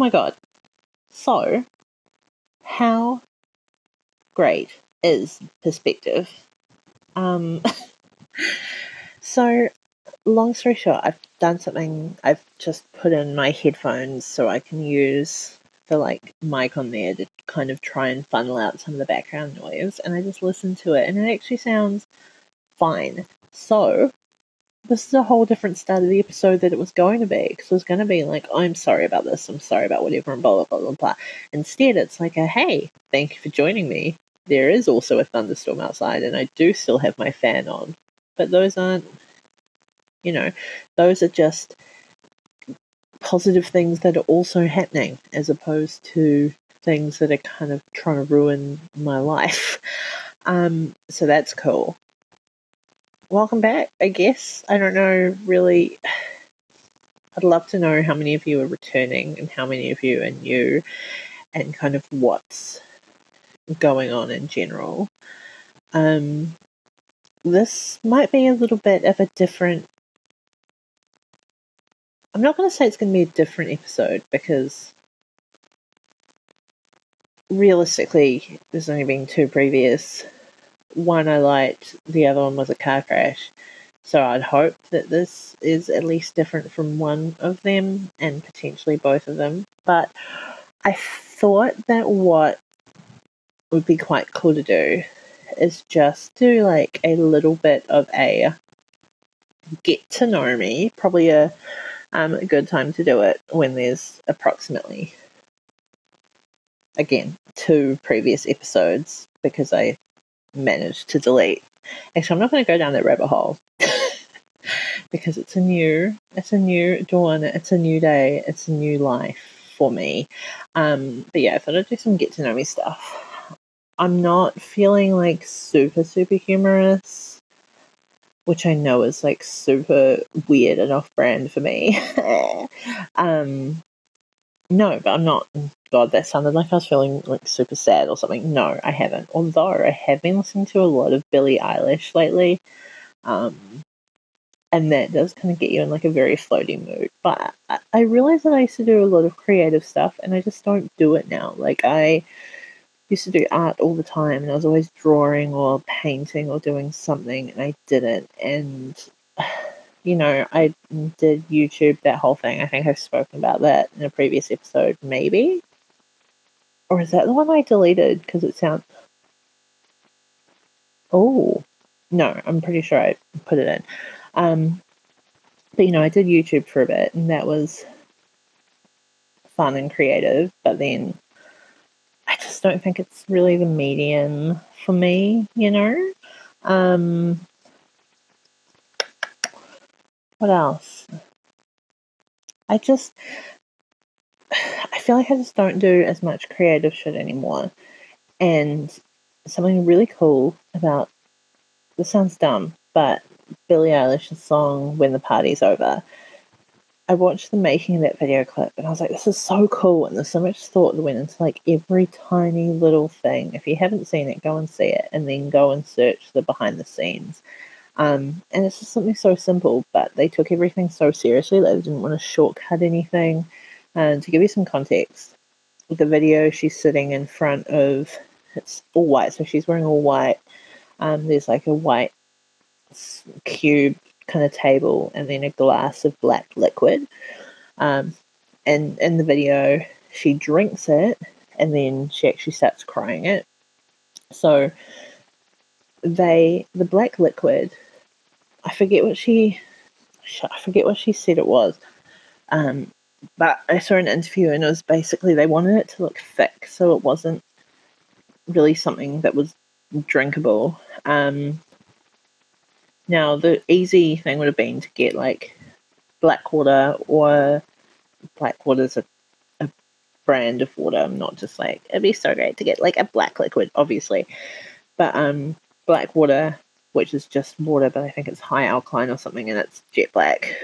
my god. So, how great is perspective? Um, so, long story short, I've done something, I've just put in my headphones so I can use the like mic on there to kind of try and funnel out some of the background noise and I just listened to it and it actually sounds fine. So this is a whole different start of the episode that it was going to be because it was going to be like I'm sorry about this, I'm sorry about whatever and blah blah blah blah blah. Instead it's like a hey, thank you for joining me. There is also a thunderstorm outside and I do still have my fan on. But those aren't you know, those are just positive things that are also happening as opposed to things that are kind of trying to ruin my life. Um, so that's cool. Welcome back, I guess. I don't know really. I'd love to know how many of you are returning and how many of you are new and kind of what's going on in general. Um, this might be a little bit of a different I'm not going to say it's going to be a different episode because realistically, there's only been two previous. One I liked, the other one was a car crash. So I'd hope that this is at least different from one of them and potentially both of them. But I thought that what would be quite cool to do is just do like a little bit of a get to know me, probably a um, a good time to do it when there's approximately, again, two previous episodes because I managed to delete. Actually, I'm not going to go down that rabbit hole because it's a new, it's a new dawn, it's a new day, it's a new life for me. Um, but yeah, I thought I'd do some get to know me stuff. I'm not feeling like super, super humorous which I know is like super weird and off brand for me. um, no, but I'm not. God, that sounded like I was feeling like super sad or something. No, I haven't. Although I have been listening to a lot of Billie Eilish lately. Um, and that does kind of get you in like a very floaty mood. But I, I realize that I used to do a lot of creative stuff and I just don't do it now. Like, I used to do art all the time and I was always drawing or painting or doing something and I didn't. And, you know, I did YouTube, that whole thing. I think I've spoken about that in a previous episode, maybe. Or is that the one I deleted because it sounds. Oh, no, I'm pretty sure I put it in. Um, but, you know, I did YouTube for a bit and that was fun and creative, but then I just don't think it's really the medium for me, you know? Um, what else? I just, I feel like I just don't do as much creative shit anymore. And something really cool about, this sounds dumb, but Billie Eilish's song When the Party's Over I watched the making of that video clip and I was like, this is so cool. And there's so much thought that went into like every tiny little thing. If you haven't seen it, go and see it and then go and search the behind the scenes. Um, and it's just something so simple, but they took everything so seriously that they didn't want to shortcut anything. And to give you some context, the video she's sitting in front of it's all white, so she's wearing all white. Um, there's like a white cube kind of table and then a glass of black liquid. Um, and in the video, she drinks it and then she actually starts crying it. So they, the black liquid, I forget what she, I forget what she said it was. Um, but I saw an interview and it was basically they wanted it to look thick, so it wasn't really something that was drinkable. Um, now, the easy thing would have been to get like black water or Blackwater's a, a brand of water, not just like it'd be so great to get like a black liquid, obviously. But um Blackwater, which is just water, but I think it's high alkaline or something and it's jet black.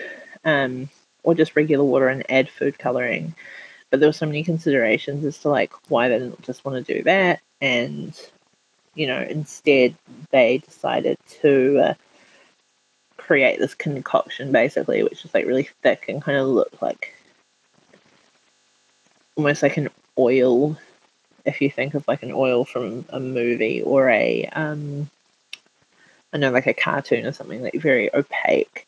Um or just regular water and add food coloring. But there were so many considerations as to like why they didn't just want to do that and you know, instead they decided to uh, create this concoction basically, which is like really thick and kind of look like almost like an oil if you think of like an oil from a movie or a um I know like a cartoon or something like very opaque.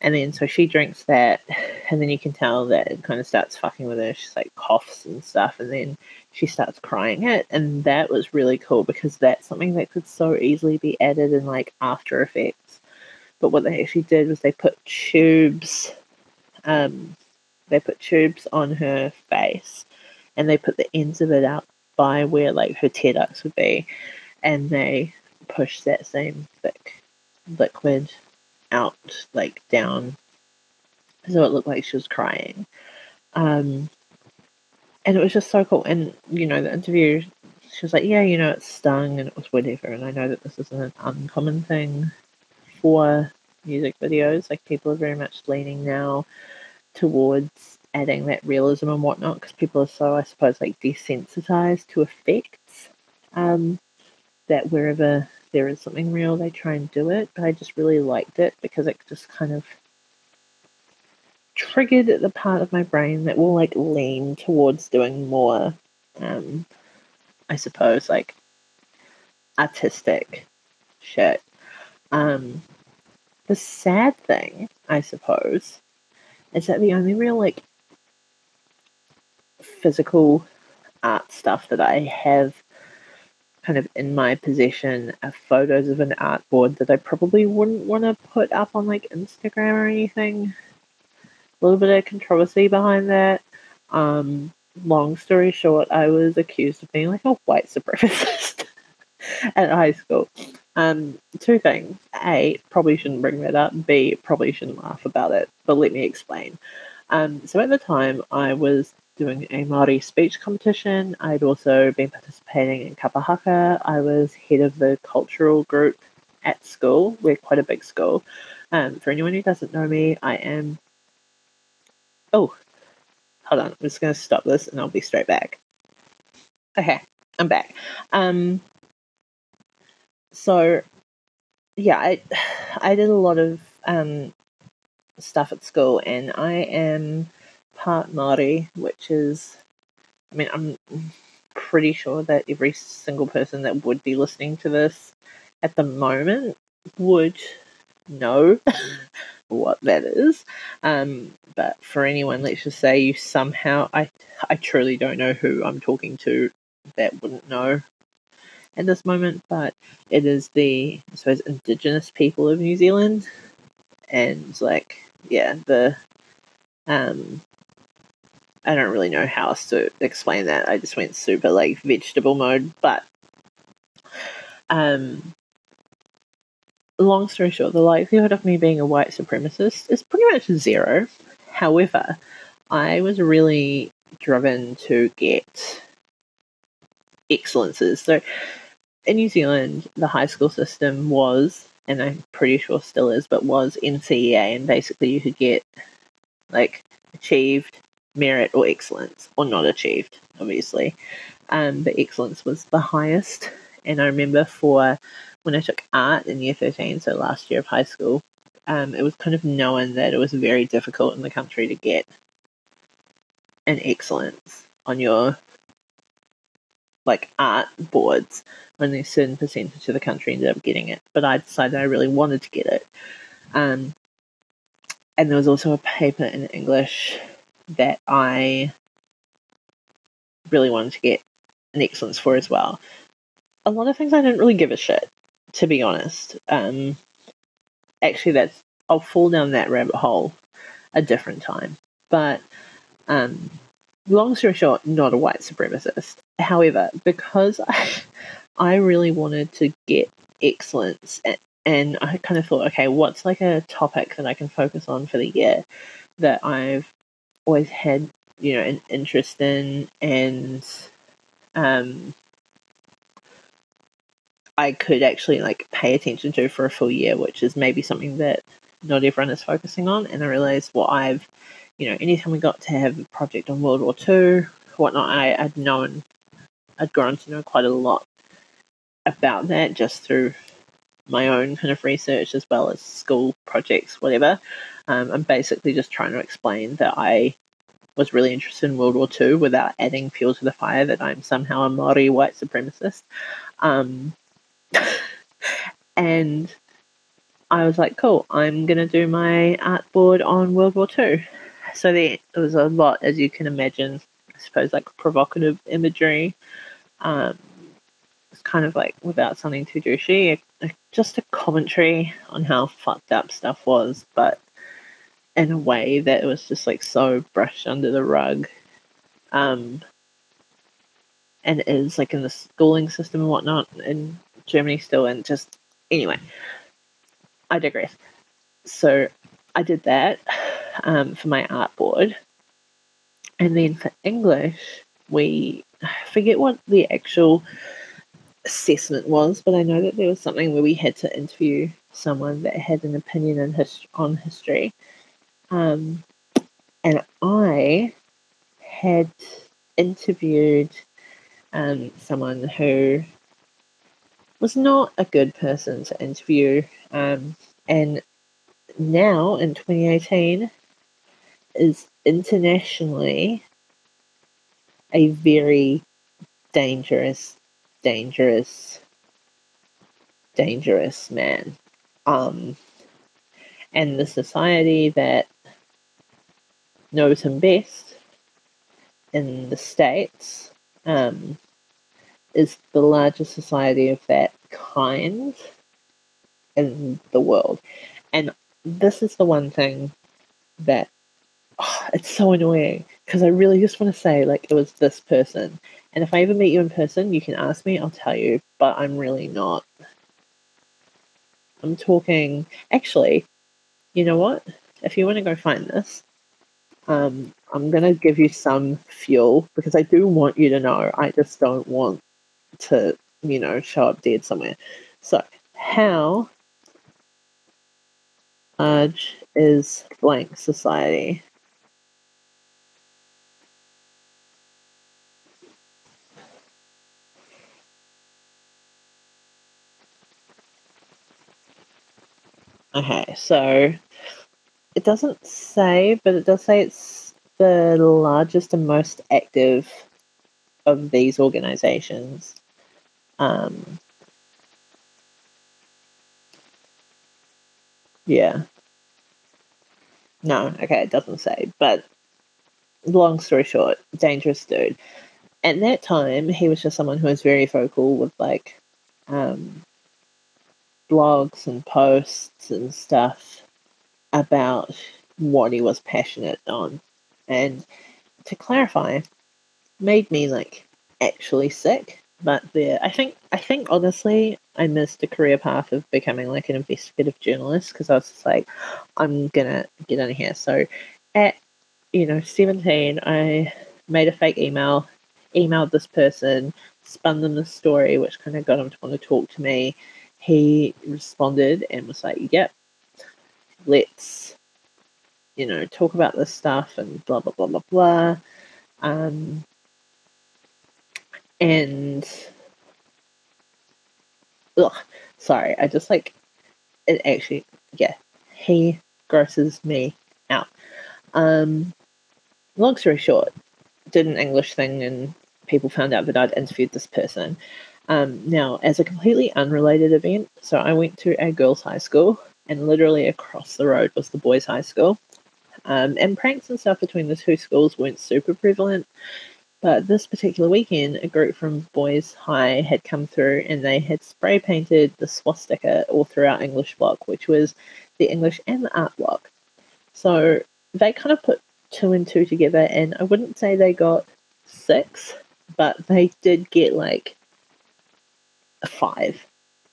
And then so she drinks that and then you can tell that it kind of starts fucking with her. She's like coughs and stuff and then she starts crying it and that was really cool because that's something that could so easily be added in like After Effects. But what they actually did was they put tubes um they put tubes on her face and they put the ends of it out by where like her tear ducts would be, and they pushed that same thick liquid out like down, so it looked like she was crying. Um, and it was just so cool. And you know, the interview, she was like, "Yeah, you know, it stung and it was whatever." And I know that this isn't an uncommon thing for music videos. Like people are very much leaning now towards adding that realism and whatnot because people are so, I suppose, like desensitized to effects um, that wherever there is something real, they try and do it. But I just really liked it because it just kind of triggered the part of my brain that will like lean towards doing more, um, I suppose, like artistic shit. Um, the sad thing, I suppose, is that the only real like physical art stuff that I have kind of in my possession are photos of an artboard that I probably wouldn't want to put up on like Instagram or anything. A little bit of controversy behind that. Um, long story short, I was accused of being like a white supremacist at high school. Um, two things. A, probably shouldn't bring that up. B, probably shouldn't laugh about it. But let me explain. Um, so at the time, I was doing a Māori speech competition. I'd also been participating in Kapahaka. I was head of the cultural group at school. We're quite a big school. Um, for anyone who doesn't know me, I am. Oh, hold on. I'm just going to stop this and I'll be straight back. Okay, I'm back. Um, so, yeah, I, I did a lot of um, stuff at school, and I am part Māori, which is, I mean, I'm pretty sure that every single person that would be listening to this at the moment would know what that is. Um, but for anyone, let's just say you somehow, I, I truly don't know who I'm talking to that wouldn't know at this moment, but it is the, I suppose, indigenous people of New Zealand. And like, yeah, the um, I don't really know how else to explain that. I just went super like vegetable mode, but um long story short, the likelihood of me being a white supremacist is pretty much zero. However, I was really driven to get excellences. So in New Zealand, the high school system was, and I'm pretty sure still is, but was NCEA, and basically you could get like achieved merit or excellence, or not achieved, obviously. Um, but excellence was the highest. And I remember for when I took art in year 13, so last year of high school, um, it was kind of known that it was very difficult in the country to get an excellence on your like art boards. Only a certain percentage of the country ended up getting it, but I decided I really wanted to get it. Um, and there was also a paper in English that I really wanted to get an excellence for as well. A lot of things I didn't really give a shit, to be honest. Um, actually, that's I'll fall down that rabbit hole a different time. But um, long story short, not a white supremacist. However, because I, I really wanted to get excellence, and, and I kind of thought, okay, what's like a topic that I can focus on for the year that I've always had you know an interest in and um I could actually like pay attention to for a full year, which is maybe something that not everyone is focusing on. And I realized what I've, you know, anytime we got to have a project on World War Two, whatnot, I, I'd known, I'd grown to know quite a lot about that just through my own kind of research as well as school projects, whatever. Um, I'm basically just trying to explain that I was really interested in World War II without adding fuel to the fire that I'm somehow a Maori white supremacist. Um, and I was like, cool, I'm going to do my art board on World War II. So there, was a lot, as you can imagine, I suppose, like provocative imagery. Um, it's kind of like without something too douchey, a, a, just a commentary on how fucked up stuff was, but in a way that was just like so brushed under the rug. Um, and is like in the schooling system and whatnot in Germany still, and just anyway, I digress. So I did that um, for my art board, and then for English, we I forget what the actual assessment was, but I know that there was something where we had to interview someone that had an opinion in his- on history. Um, and I had interviewed um, someone who was not a good person to interview. Um, and now in 2018 is internationally a very dangerous, dangerous, dangerous man. Um, and the society that knows him best in the States um, is the largest society of that kind in the world. And this is the one thing that oh, it's so annoying because I really just want to say, like, it was this person. And if I ever meet you in person, you can ask me, I'll tell you, but I'm really not. I'm talking, actually, you know what? If you want to go find this, um, I'm going to give you some fuel because I do want you to know. I just don't want to, you know, show up dead somewhere. So, how large is blank society? Okay, so it doesn't say, but it does say it's the largest and most active of these organizations. Um, yeah. No, okay, it doesn't say. But long story short, dangerous dude. At that time, he was just someone who was very vocal with like um, blogs and posts and stuff about what he was passionate on. And to clarify, made me like actually sick. But there, I think, I think honestly, I missed a career path of becoming like an investigative journalist because I was just like, I'm gonna get in here. So, at you know, 17, I made a fake email, emailed this person, spun them the story, which kind of got him to want to talk to me. He responded and was like, "Yep, let's you know talk about this stuff and blah blah blah blah blah. Um, and ugh, sorry i just like it actually yeah he grosses me out. Um long story short did an english thing and people found out that i'd interviewed this person. Um, now as a completely unrelated event so i went to a girls high school and literally across the road was the boys' high school. Um, and pranks and stuff between the two schools weren't super prevalent. But this particular weekend, a group from Boys High had come through and they had spray painted the swastika all throughout English block, which was the English and the art block. So they kind of put two and two together, and I wouldn't say they got six, but they did get like a five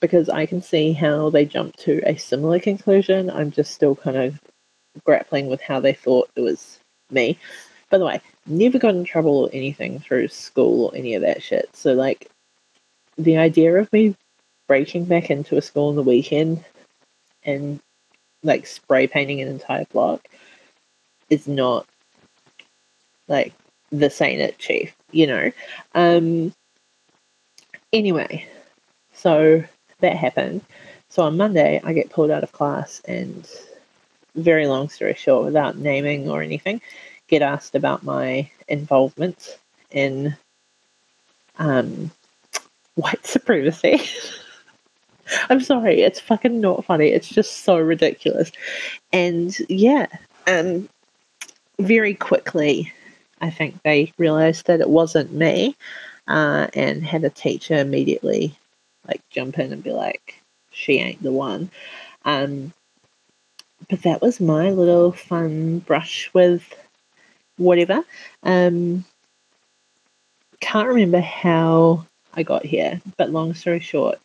because I can see how they jumped to a similar conclusion. I'm just still kind of grappling with how they thought it was me. By the way, never got in trouble or anything through school or any of that shit. So, like, the idea of me breaking back into a school on the weekend and, like, spray painting an entire block is not, like, the saying it, chief, you know? Um, anyway, so that happened. So on Monday, I get pulled out of class, and very long story short, without naming or anything, get asked about my involvement in um, white supremacy. I'm sorry, it's fucking not funny. It's just so ridiculous. And yeah, um, very quickly, I think they realized that it wasn't me uh, and had a teacher immediately like jump in and be like, she ain't the one. Um, but that was my little fun brush with whatever. Um, can't remember how I got here, but long story short,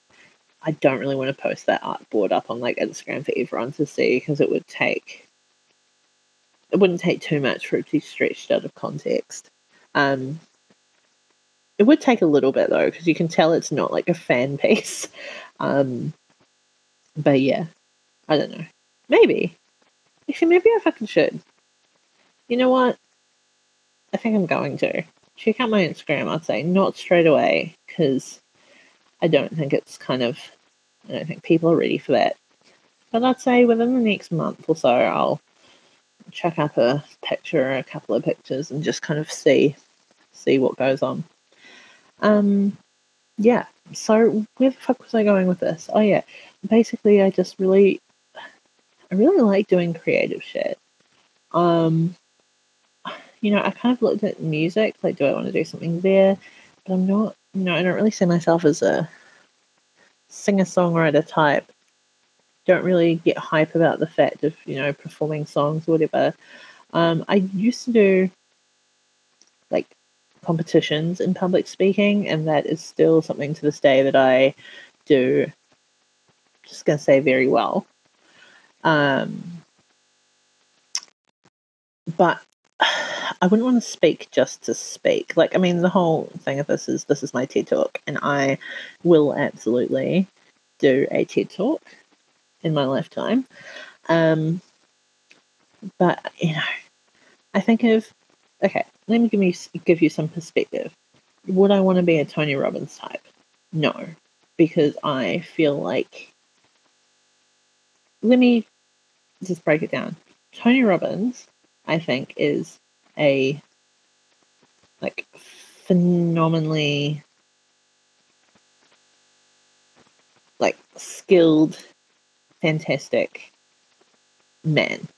I don't really want to post that art board up on like Instagram for everyone to see because it would take it wouldn't take too much for it to be stretched out of context. Um, it would take a little bit though because you can tell it's not like a fan piece. Um, but yeah, I don't know. Maybe. Actually, maybe I fucking should. You know what? I think I'm going to. Check out my Instagram, I'd say. Not straight away, because I don't think it's kind of. I don't think people are ready for that. But I'd say within the next month or so, I'll chuck up a picture or a couple of pictures and just kind of see see what goes on. Um, yeah. So where the fuck was I going with this? Oh yeah, basically I just really, I really like doing creative shit. Um, you know, I kind of looked at music, like, do I want to do something there? But I'm not, you know, I don't really see myself as a singer songwriter type. Don't really get hype about the fact of, you know, performing songs or whatever. Um, I used to do like competitions in public speaking, and that is still something to this day that I do. Just gonna say very well. Um, but I wouldn't want to speak just to speak. Like, I mean, the whole thing of this is this is my TED talk, and I will absolutely do a TED talk in my lifetime. Um, but you know, I think of okay. Let me give you give you some perspective. Would I want to be a Tony Robbins type? No, because I feel like. Let me just break it down. Tony Robbins, I think, is a like phenomenally like skilled, fantastic man.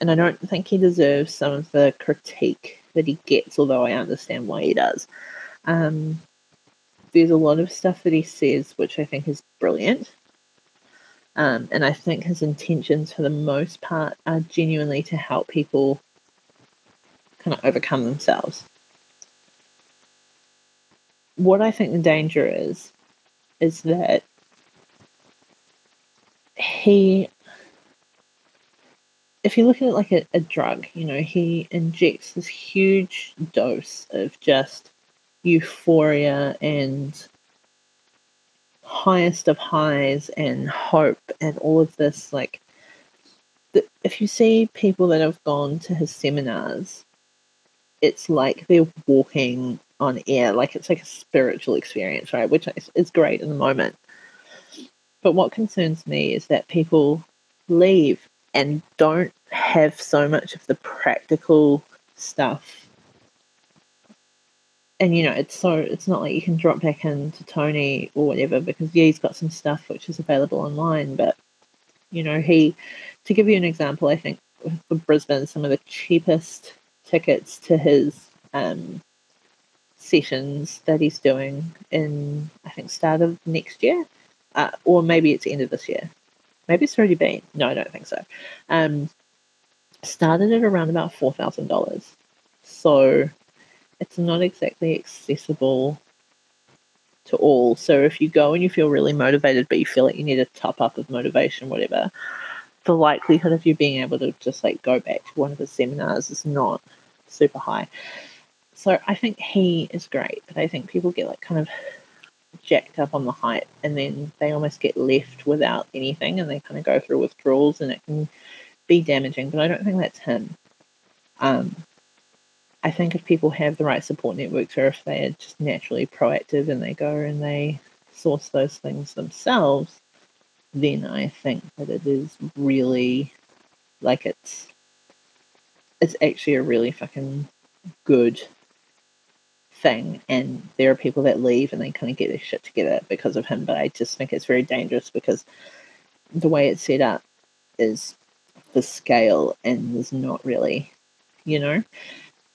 And I don't think he deserves some of the critique that he gets, although I understand why he does. Um, there's a lot of stuff that he says which I think is brilliant. Um, and I think his intentions, for the most part, are genuinely to help people kind of overcome themselves. What I think the danger is, is that he, if you look at it like a, a drug, you know, he injects this huge dose of just euphoria and highest of highs and hope and all of this like if you see people that have gone to his seminars it's like they're walking on air, like it's like a spiritual experience, right? Which is great in the moment. But what concerns me is that people leave and don't have so much of the practical stuff. And you know, it's so it's not like you can drop back into Tony or whatever because yeah, he's got some stuff which is available online, but you know, he to give you an example, I think for Brisbane, some of the cheapest tickets to his um, sessions that he's doing in, I think, start of next year, uh, or maybe it's end of this year. Maybe it's already been. No, I don't think so. Um, started at around about four thousand dollars, so it's not exactly accessible to all. So if you go and you feel really motivated, but you feel like you need a top up of motivation, whatever, the likelihood of you being able to just like go back to one of the seminars is not super high. So I think he is great, but I think people get like kind of jacked up on the hype and then they almost get left without anything and they kind of go through withdrawals and it can be damaging, but I don't think that's him. Um, I think if people have the right support networks or if they are just naturally proactive and they go and they source those things themselves, then I think that it is really like it's it's actually a really fucking good thing. And there are people that leave and they kind of get their shit together because of him. But I just think it's very dangerous because the way it's set up is the scale and there's not really, you know,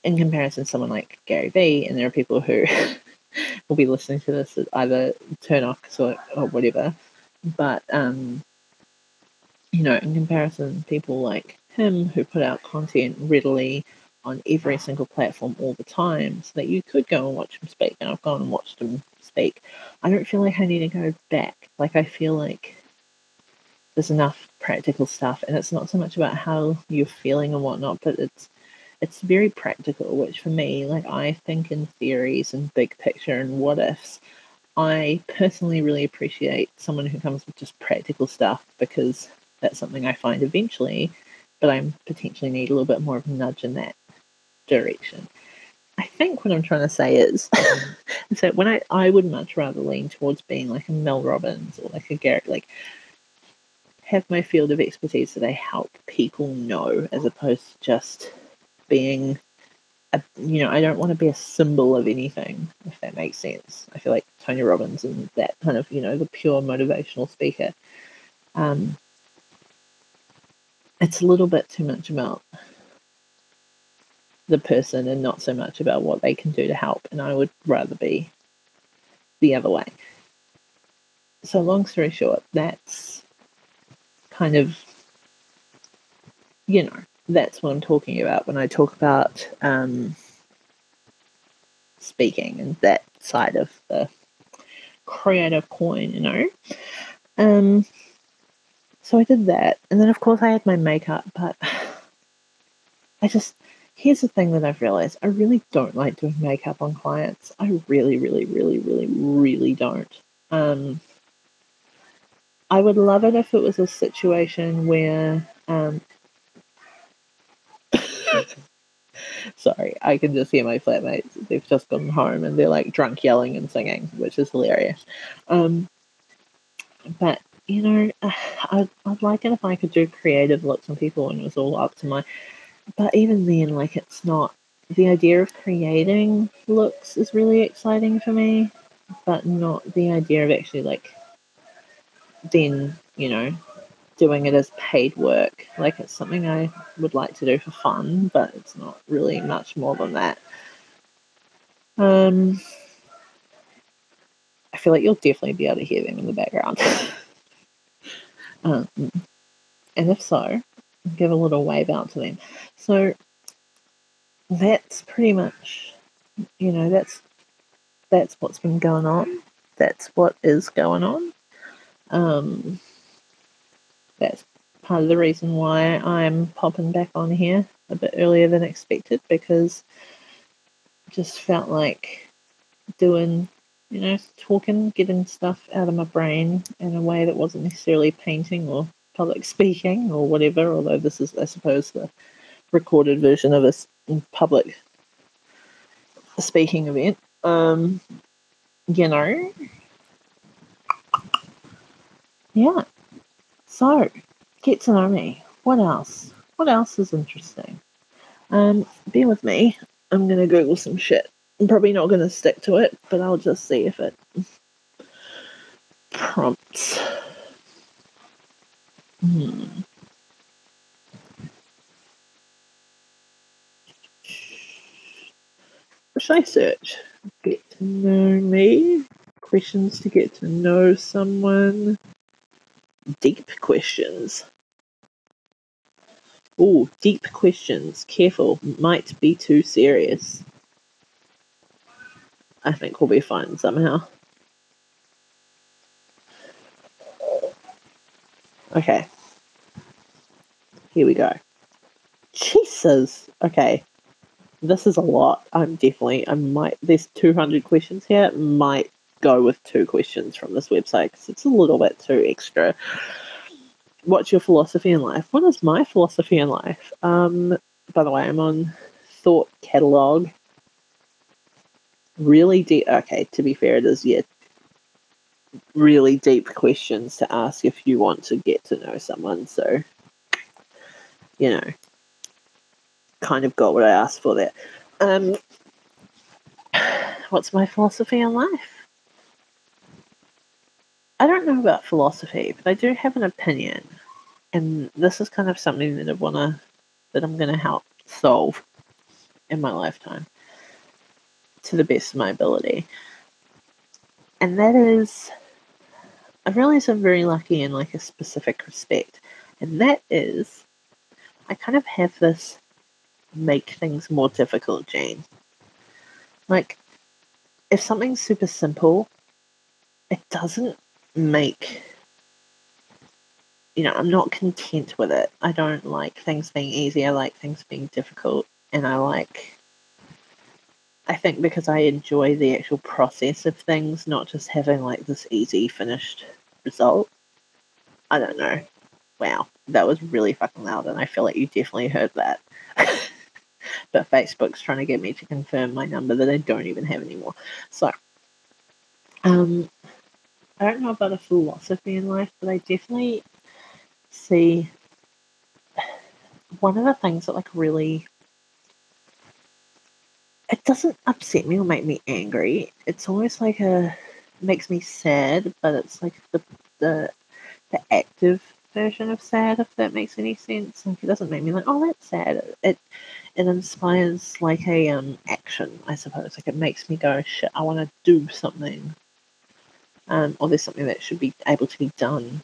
in comparison to someone like Gary Vee, and there are people who will be listening to this either turn off or, or whatever. But, um, you know, in comparison, people like him who put out content readily on every single platform all the time so that you could go and watch him speak. And I've gone and watched him speak. I don't feel like I need to go back. Like, I feel like there's enough practical stuff, and it's not so much about how you're feeling and whatnot, but it's it's very practical, which for me, like I think in theories and big picture and what ifs. I personally really appreciate someone who comes with just practical stuff because that's something I find eventually, but I'm potentially need a little bit more of a nudge in that direction. I think what I'm trying to say is so when I, I would much rather lean towards being like a Mel Robbins or like a Garrett, like have my field of expertise that I help people know as opposed to just being a, you know, I don't want to be a symbol of anything, if that makes sense. I feel like Tony Robbins and that kind of, you know, the pure motivational speaker. Um, it's a little bit too much about the person and not so much about what they can do to help. And I would rather be the other way. So, long story short, that's kind of, you know, that's what I'm talking about when I talk about um, speaking and that side of the creative coin, you know. Um, so I did that, and then of course I had my makeup, but I just here's the thing that I've realized: I really don't like doing makeup on clients. I really, really, really, really, really don't. Um, I would love it if it was a situation where um, Sorry, I can just hear my flatmates. They've just gone home and they're like drunk yelling and singing, which is hilarious. Um, but you know, I'd, I'd like it if I could do creative looks on people and it was all up to my. But even then, like, it's not. The idea of creating looks is really exciting for me, but not the idea of actually, like, then, you know, doing it as paid work. Like it's something I would like to do for fun, but it's not really much more than that. Um, I feel like you'll definitely be able to hear them in the background. um, and if so, give a little wave out to them. So that's pretty much, you know, that's that's what's been going on. That's what is going on. Um, that's part of the reason why I'm popping back on here a bit earlier than expected because just felt like doing, you know, talking, getting stuff out of my brain in a way that wasn't necessarily painting or public speaking or whatever, although this is, I suppose, the recorded version of a public speaking event. Um, you know, yeah, so, get to know me. What else? What else is interesting? Um, bear with me. I'm gonna Google some shit. I'm probably not gonna stick to it, but I'll just see if it prompts. Hmm. Should I search? Get to know me. Questions to get to know someone deep questions. Oh, deep questions. Careful, might be too serious. I think we'll be fine somehow. Okay. Here we go. Jesus. Okay. This is a lot. I'm definitely, I might, there's 200 questions here. Might go with two questions from this website because it's a little bit too extra. What's your philosophy in life? What is my philosophy in life? Um, by the way, I'm on Thought Catalog. Really deep. Okay, to be fair, it is yeah. Really deep questions to ask if you want to get to know someone. So, you know, kind of got what I asked for there. Um, what's my philosophy on life? I don't know about philosophy, but I do have an opinion, and this is kind of something that I wanna that I'm gonna help solve in my lifetime to the best of my ability. And that is I realize I'm very lucky in like a specific respect. And that is I kind of have this make things more difficult gene. Like if something's super simple, it doesn't make you know, I'm not content with it. I don't like things being easy. I like things being difficult. And I like I think because I enjoy the actual process of things, not just having like this easy finished result. I don't know. Wow, that was really fucking loud, and I feel like you definitely heard that. but Facebook's trying to get me to confirm my number that I don't even have anymore. So, um, I don't know about a philosophy in life, but I definitely see one of the things that like really it doesn't upset me or make me angry. It's always like a makes me sad, but it's like the the the active version of sad, if that makes any sense. Like it doesn't make me like, oh, that's sad. It it inspires like a um action, I suppose. Like it makes me go, shit, I want to do something. Um, or there's something that should be able to be done.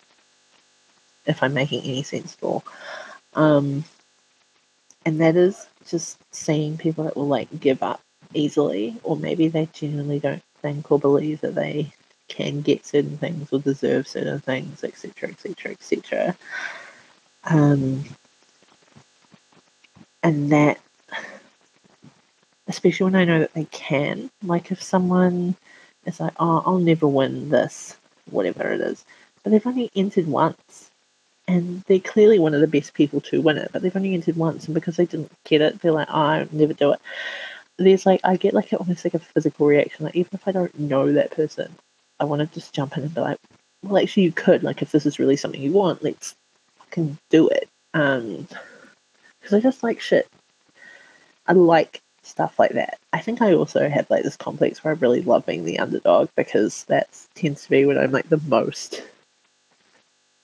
If I'm making any sense at all. Um, and that is just seeing people that will like give up easily, or maybe they genuinely don't think or believe that they can get certain things or deserve certain things, etc., etc., etc. And that, especially when I know that they can, like if someone is like, "Oh, I'll never win this," whatever it is, but they've only entered once, and they're clearly one of the best people to win it, but they've only entered once, and because they didn't get it, they're like, oh, "I'll never do it." there's like I get like almost like a physical reaction. Like even if I don't know that person, I want to just jump in and be like, well, actually, you could. Like if this is really something you want, let's fucking do it. Um, because I just like shit. I like stuff like that. I think I also have like this complex where I really love being the underdog because that tends to be when I'm like the most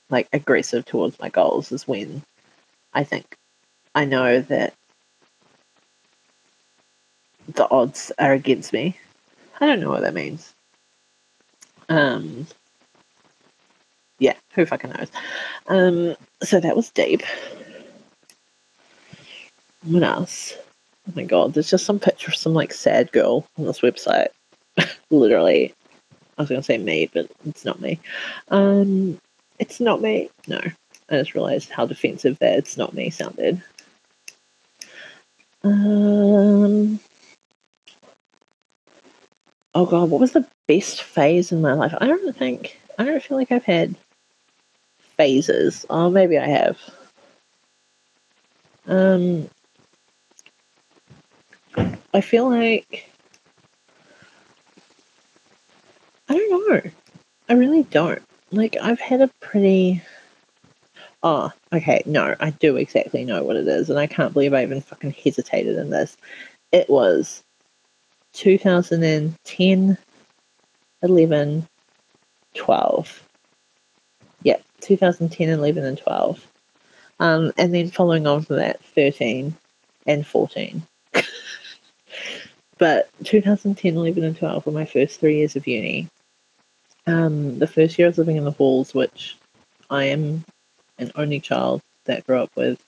like aggressive towards my goals is when I think I know that the odds are against me. I don't know what that means. Um, yeah, who fucking knows? Um, so that was deep. What else? Oh my god, there's just some picture of some like sad girl on this website. Literally. I was gonna say me, but it's not me. Um, it's not me. No. I just realized how defensive that it's not me sounded. Um, oh god, what was the best phase in my life? I don't think I don't feel like I've had phases. Oh, maybe I have. Um, I feel like I don't know. I really don't. Like I've had a pretty. Oh, okay. No, I do exactly know what it is, and I can't believe I even fucking hesitated in this. It was 2010, 11, 12. Yeah, 2010, 11, and 12. Um, and then following on from that, 13 and 14. but 2010, 11, and 12 were my first three years of uni. Um, the first year I was living in the halls, which I am an only child that grew up with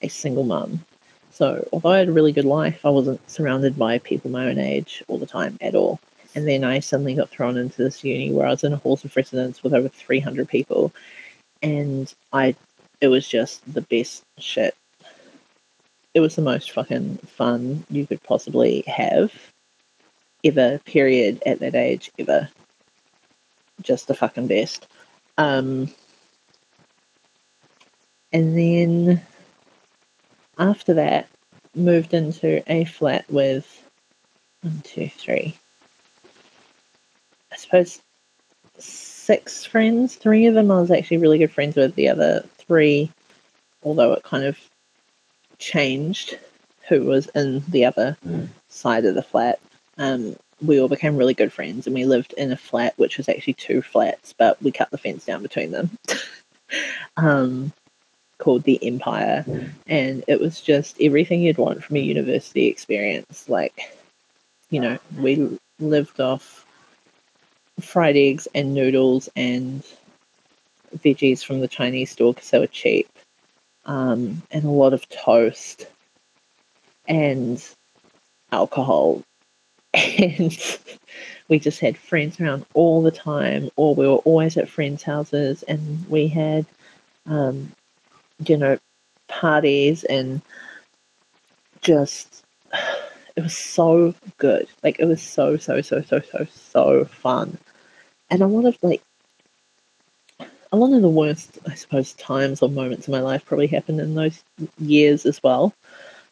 a single mum. So, although I had a really good life, I wasn't surrounded by people my own age all the time at all. And then I suddenly got thrown into this uni where I was in a halls of residence with over 300 people. And I, it was just the best shit. It was the most fucking fun you could possibly have ever, period, at that age, ever. Just the fucking best. Um, and then after that, moved into a flat with one, two, three. Suppose six friends. Three of them I was actually really good friends with. The other three, although it kind of changed who was in the other side of the flat, um, we all became really good friends and we lived in a flat which was actually two flats, but we cut the fence down between them. um, called the Empire, and it was just everything you'd want from a university experience. Like, you know, we lived off fried eggs and noodles and veggies from the Chinese store because they were cheap, um, and a lot of toast and alcohol. And we just had friends around all the time, or we were always at friends' houses, and we had, um, you know, parties and just it was so good. Like it was so so so so so so fun, and a lot of like a lot of the worst, I suppose, times or moments in my life probably happened in those years as well.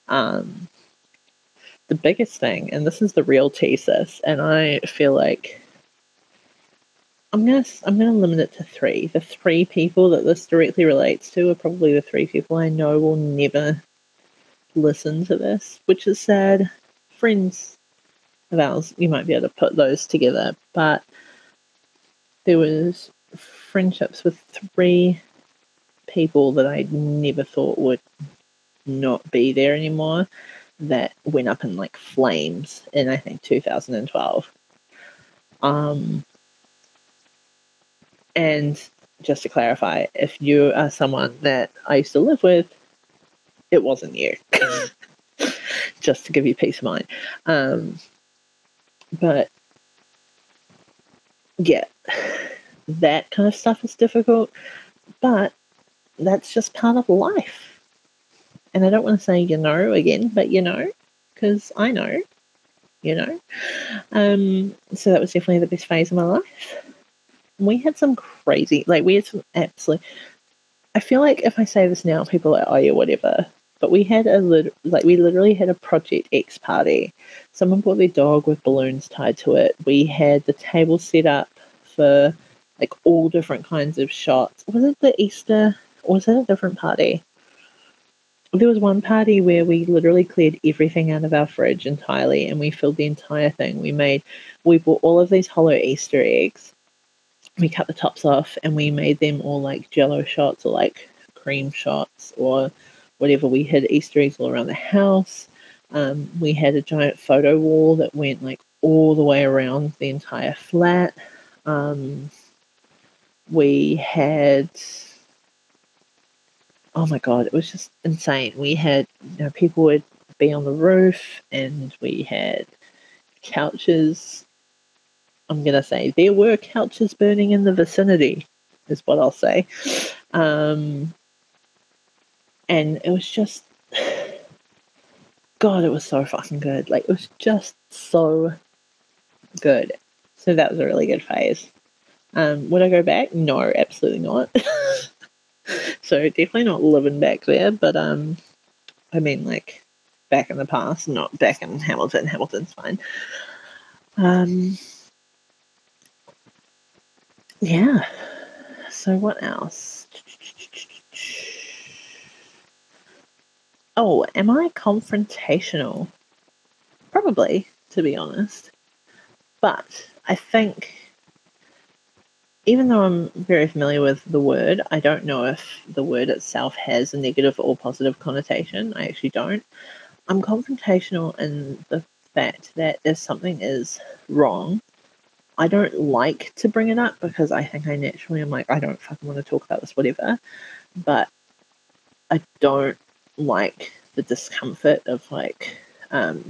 Um, the biggest thing, and this is the real thesis, and I feel like I'm gonna I'm gonna limit it to three. The three people that this directly relates to are probably the three people I know will never listen to this, which is sad. Friends of ours, you might be able to put those together, but there was friendships with three people that I never thought would not be there anymore that went up in like flames in I think 2012. Um, and just to clarify, if you are someone that I used to live with, it wasn't you. just to give you peace of mind. Um, but yeah, that kind of stuff is difficult, but that's just part of life. And I don't want to say you know again, but you know, because I know, you know. Um, so that was definitely the best phase of my life. We had some crazy, like, we had some absolutely. I feel like if I say this now, people are like, oh, yeah, whatever. But we had a lit- like we literally had a Project X party. Someone brought their dog with balloons tied to it. We had the table set up for like all different kinds of shots. Was it the Easter? Was it a different party? There was one party where we literally cleared everything out of our fridge entirely and we filled the entire thing. We made, we bought all of these hollow Easter eggs. We cut the tops off and we made them all like jello shots or like cream shots or whatever. We had Easter eggs all around the house. Um, we had a giant photo wall that went like all the way around the entire flat. Um, we had oh my god, it was just insane. We had you know people would be on the roof, and we had couches. I'm gonna say there were couches burning in the vicinity, is what I'll say. Um, and it was just, God, it was so fucking good. Like it was just so good. So that was a really good phase. Um, would I go back? No, absolutely not. so definitely not living back there, but um, I mean like back in the past, not back in Hamilton. Hamilton's fine. Um, yeah. So what else? Oh, am I confrontational? Probably, to be honest. But I think even though I'm very familiar with the word, I don't know if the word itself has a negative or positive connotation. I actually don't. I'm confrontational in the fact that if something is wrong, I don't like to bring it up because I think I naturally am like, I don't fucking want to talk about this, whatever. But I don't like the discomfort of like um,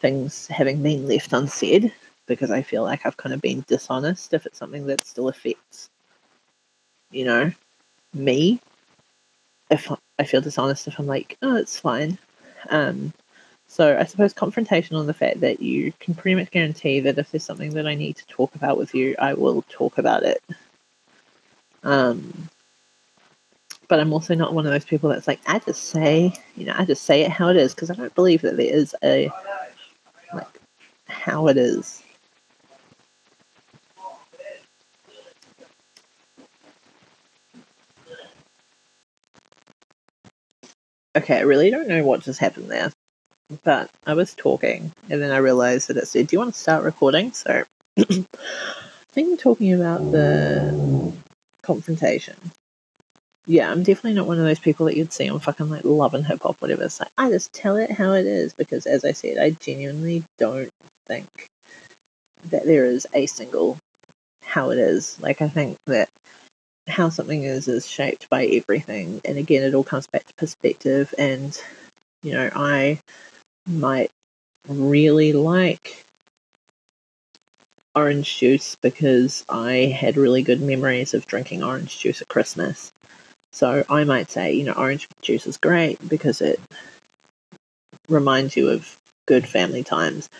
things having been left unsaid because I feel like I've kind of been dishonest if it's something that still affects, you know, me. If I feel dishonest, if I'm like, oh, it's fine. Um, so I suppose confrontation on the fact that you can pretty much guarantee that if there's something that I need to talk about with you, I will talk about it. Um, but I'm also not one of those people that's like, I just say, you know, I just say it how it is because I don't believe that there is a like how it is. Okay, I really don't know what just happened there, but I was talking and then I realized that it said, Do you want to start recording? So I think talking about the confrontation. Yeah, I'm definitely not one of those people that you'd see on fucking like love and hip hop, whatever. It's like, I just tell it how it is because, as I said, I genuinely don't think that there is a single how it is. Like, I think that how something is is shaped by everything. And again, it all comes back to perspective. And, you know, I might really like orange juice because I had really good memories of drinking orange juice at Christmas. So I might say, you know, orange juice is great because it reminds you of good family times.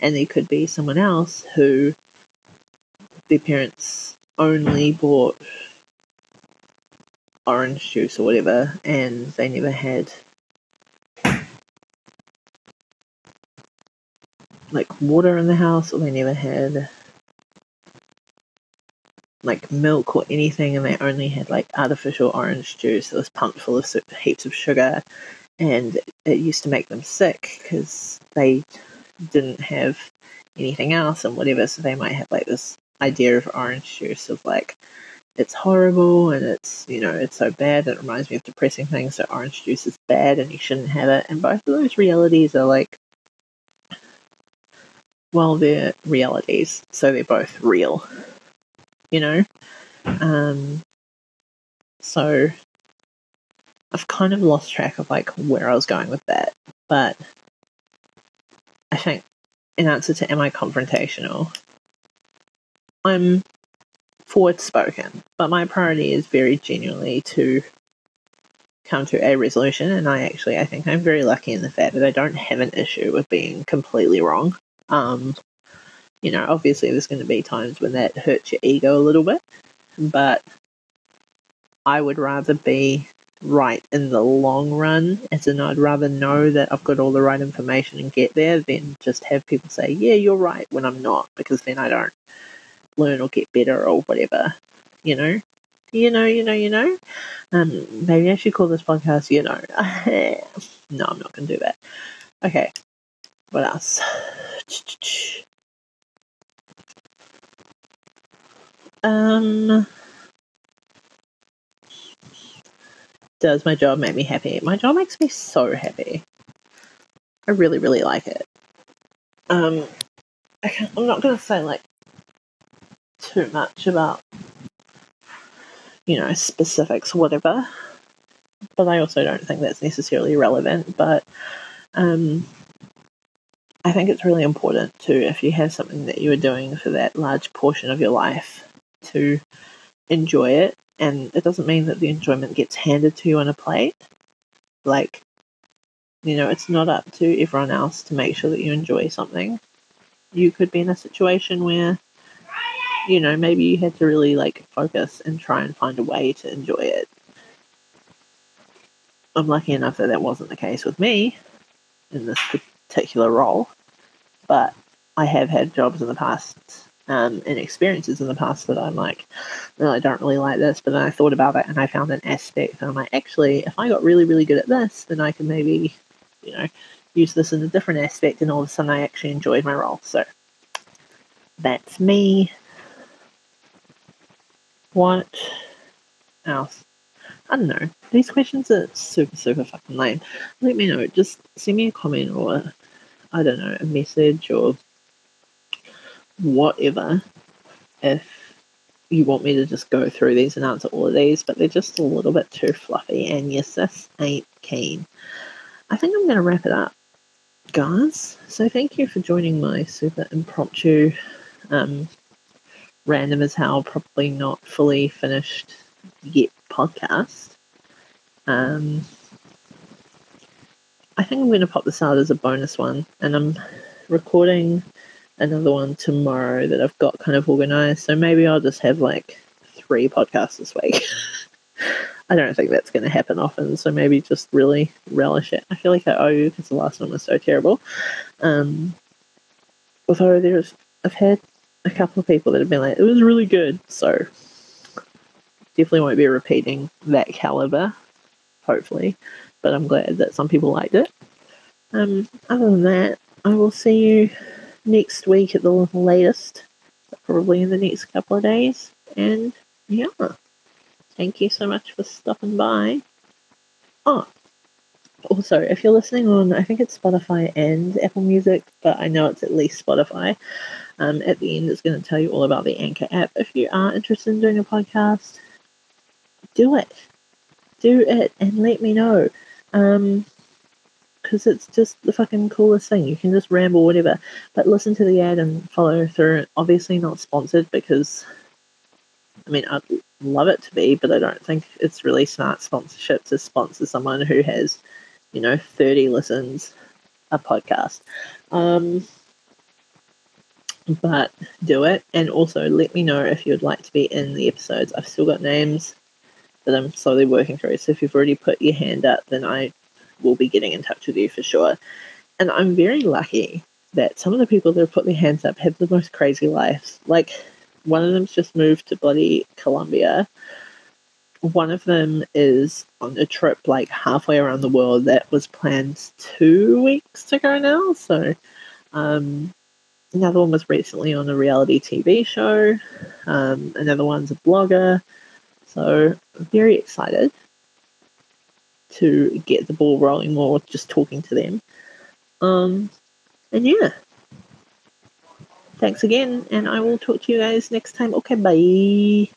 And there could be someone else who their parents only bought orange juice or whatever, and they never had like water in the house, or they never had like milk or anything, and they only had like artificial orange juice that was pumped full of heaps of sugar, and it used to make them sick because they didn't have anything else and whatever. So they might have like this idea of orange juice of like it's horrible and it's you know it's so bad that it reminds me of depressing things so orange juice is bad and you shouldn't have it and both of those realities are like well they're realities so they're both real you know um so i've kind of lost track of like where i was going with that but i think in answer to am i confrontational i'm forward spoken, but my priority is very genuinely to come to a resolution. And I actually, I think I'm very lucky in the fact that I don't have an issue with being completely wrong. Um, you know, obviously, there's going to be times when that hurts your ego a little bit, but I would rather be right in the long run, as in I'd rather know that I've got all the right information and get there than just have people say, yeah, you're right when I'm not, because then I don't learn or get better or whatever, you know. You know, you know, you know. Um, maybe I should call this podcast, you know. no, I'm not going to do that. Okay, what else? Um, does my job make me happy? My job makes me so happy. I really, really like it. Um, I am not going to say like too much about, you know, specifics, whatever. But I also don't think that's necessarily relevant. But um, I think it's really important to, if you have something that you are doing for that large portion of your life, to enjoy it. And it doesn't mean that the enjoyment gets handed to you on a plate. Like, you know, it's not up to everyone else to make sure that you enjoy something. You could be in a situation where you know, maybe you had to really like focus and try and find a way to enjoy it. I'm lucky enough that that wasn't the case with me in this particular role, but I have had jobs in the past um, and experiences in the past that I'm like, no, I don't really like this, but then I thought about it and I found an aspect and I'm like, actually, if I got really, really good at this, then I can maybe, you know, use this in a different aspect and all of a sudden I actually enjoyed my role. So that's me. What else? I don't know. These questions are super, super fucking lame. Let me know. Just send me a comment or, I don't know, a message or whatever if you want me to just go through these and answer all of these, but they're just a little bit too fluffy, and your sis ain't keen. I think I'm going to wrap it up, guys. So thank you for joining my super impromptu um, random as hell, probably not fully finished yet podcast. Um, I think I'm going to pop this out as a bonus one, and I'm recording another one tomorrow that I've got kind of organized. So maybe I'll just have like three podcasts this week. I don't think that's going to happen often, so maybe just really relish it. I feel like I owe you because the last one was so terrible. Um, although there's, I've had a couple of people that have been like, it was really good. So definitely won't be repeating that caliber, hopefully. but I'm glad that some people liked it. Um, other than that, I will see you next week at the latest, probably in the next couple of days. And yeah, thank you so much for stopping by. Oh, also, if you're listening on, I think it's Spotify and Apple Music, but I know it's at least Spotify. Um, at the end, it's going to tell you all about the Anchor app. If you are interested in doing a podcast, do it. Do it and let me know. Um, because it's just the fucking coolest thing. You can just ramble, whatever, but listen to the ad and follow through. Obviously, not sponsored because, I mean, I'd love it to be, but I don't think it's really smart sponsorship to sponsor someone who has, you know, 30 listens a podcast. Um, but do it, and also let me know if you'd like to be in the episodes. I've still got names that I'm slowly working through. So if you've already put your hand up, then I will be getting in touch with you for sure. And I'm very lucky that some of the people that have put their hands up have the most crazy lives. Like one of them's just moved to bloody Colombia. One of them is on a trip like halfway around the world that was planned two weeks ago now. So um, another one was recently on a reality TV show. Um, another one's a blogger. So very excited to get the ball rolling more just talking to them. Um, and yeah. Thanks again, and I will talk to you guys next time. Okay, bye.